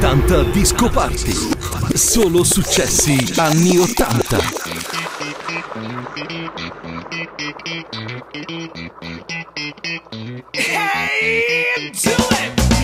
80 Disco Party. Solo successi anni 80. Hey, do it!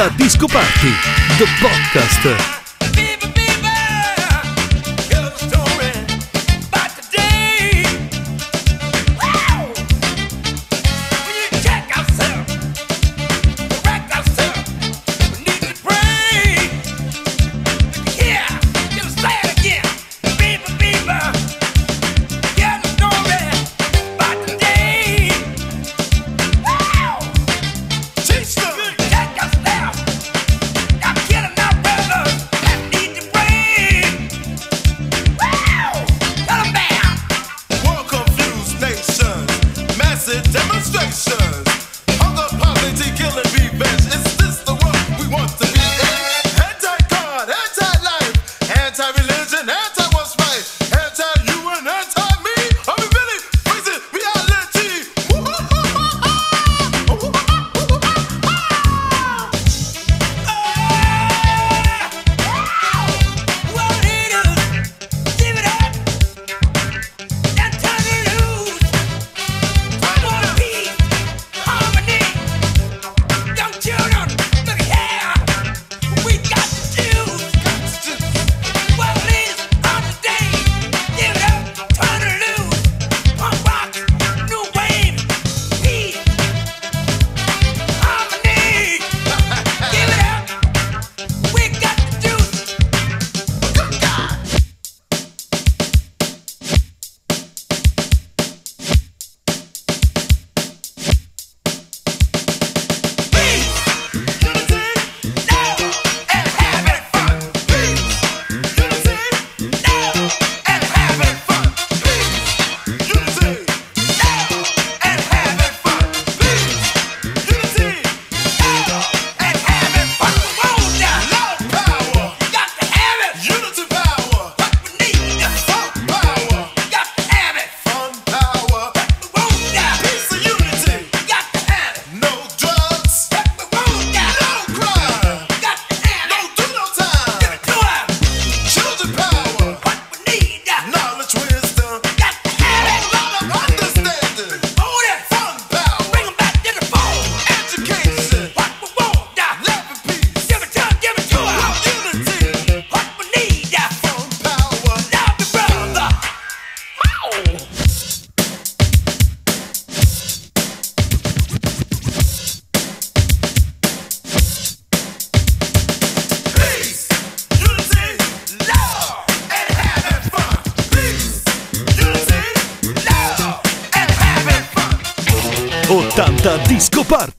da Disco Party, The Podcast.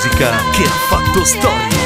musica che ha fatto storia.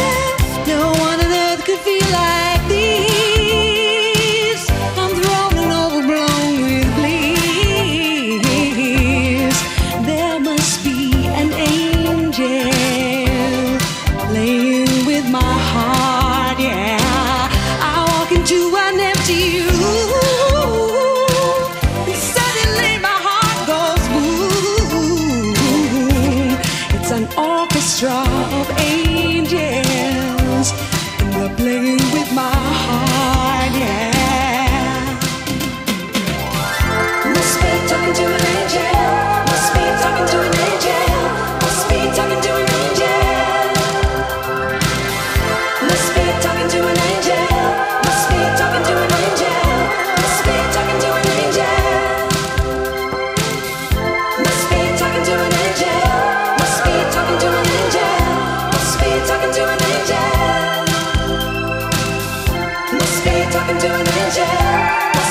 talking to an angel.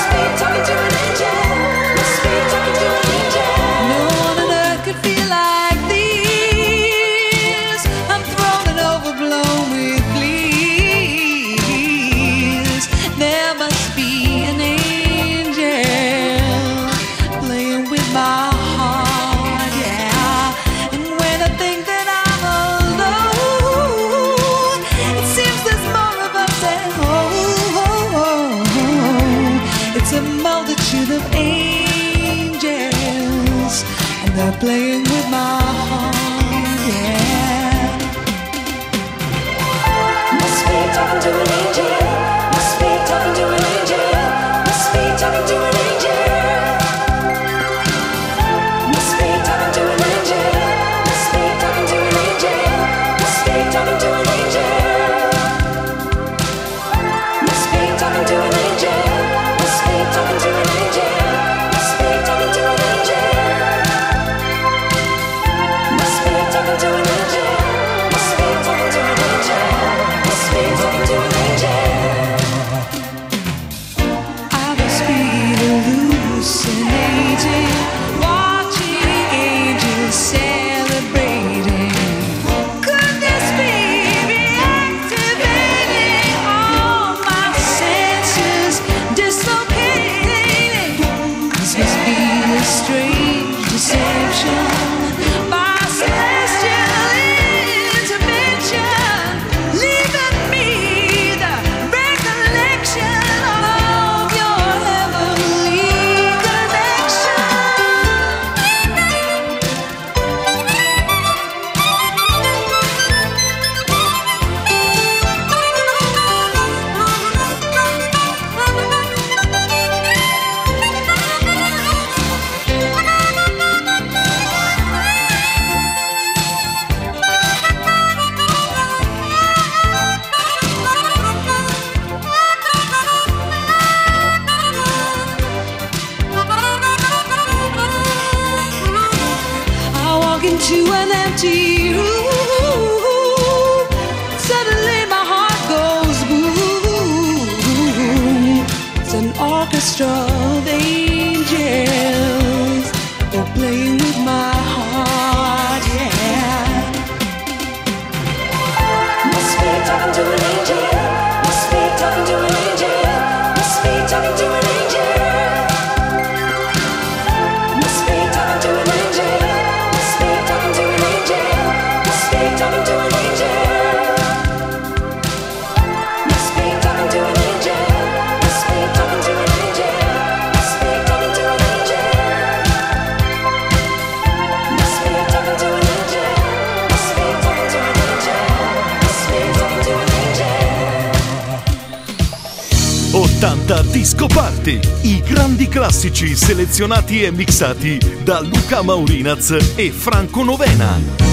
Sweet talking to an angel. play presenta Disco Party, i grandi classici selezionati e mixati da Luca Maurinaz e Franco Novena.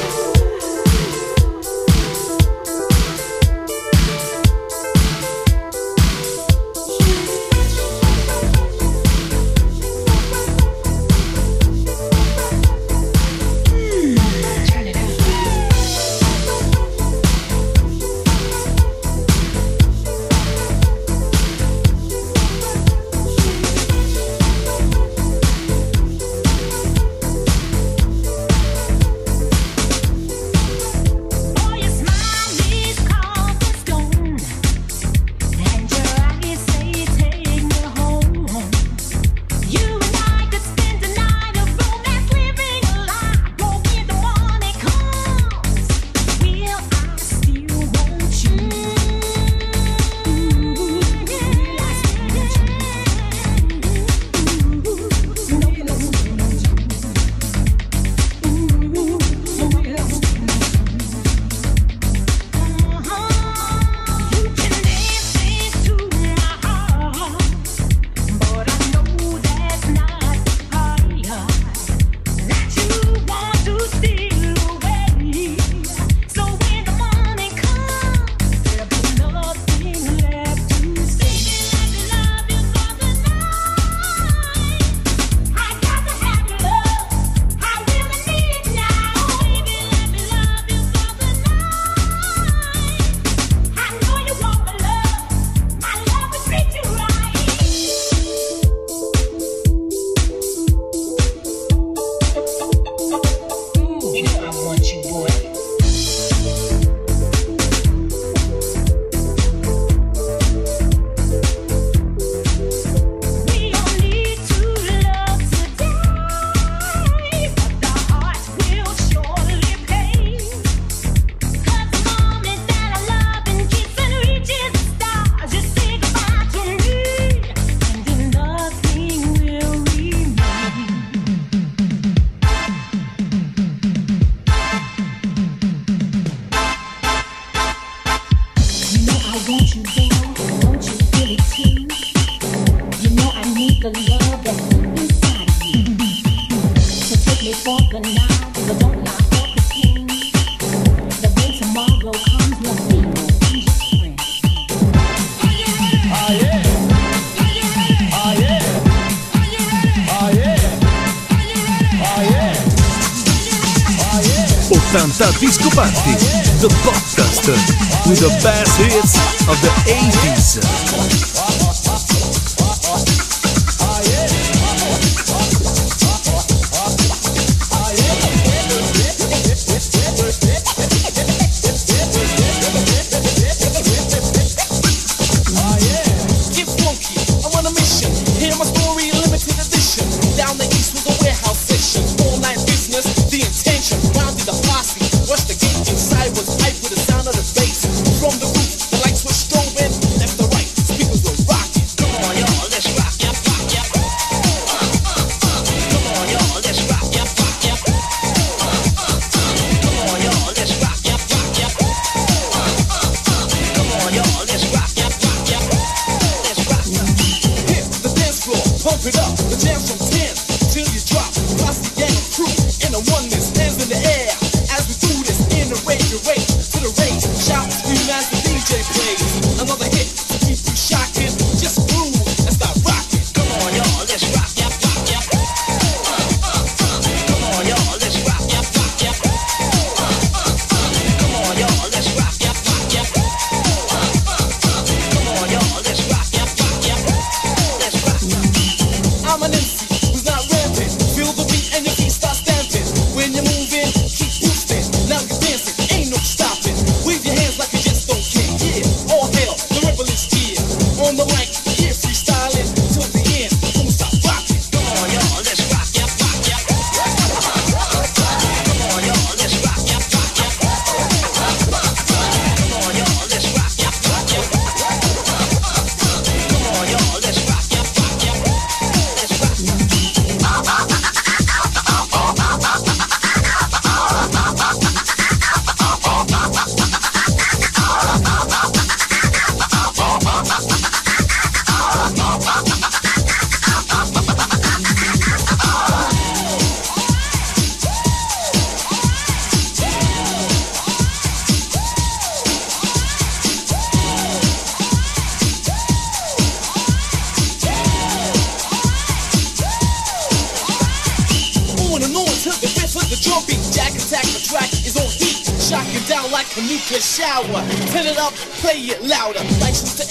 shower. Turn it up, play it louder. License to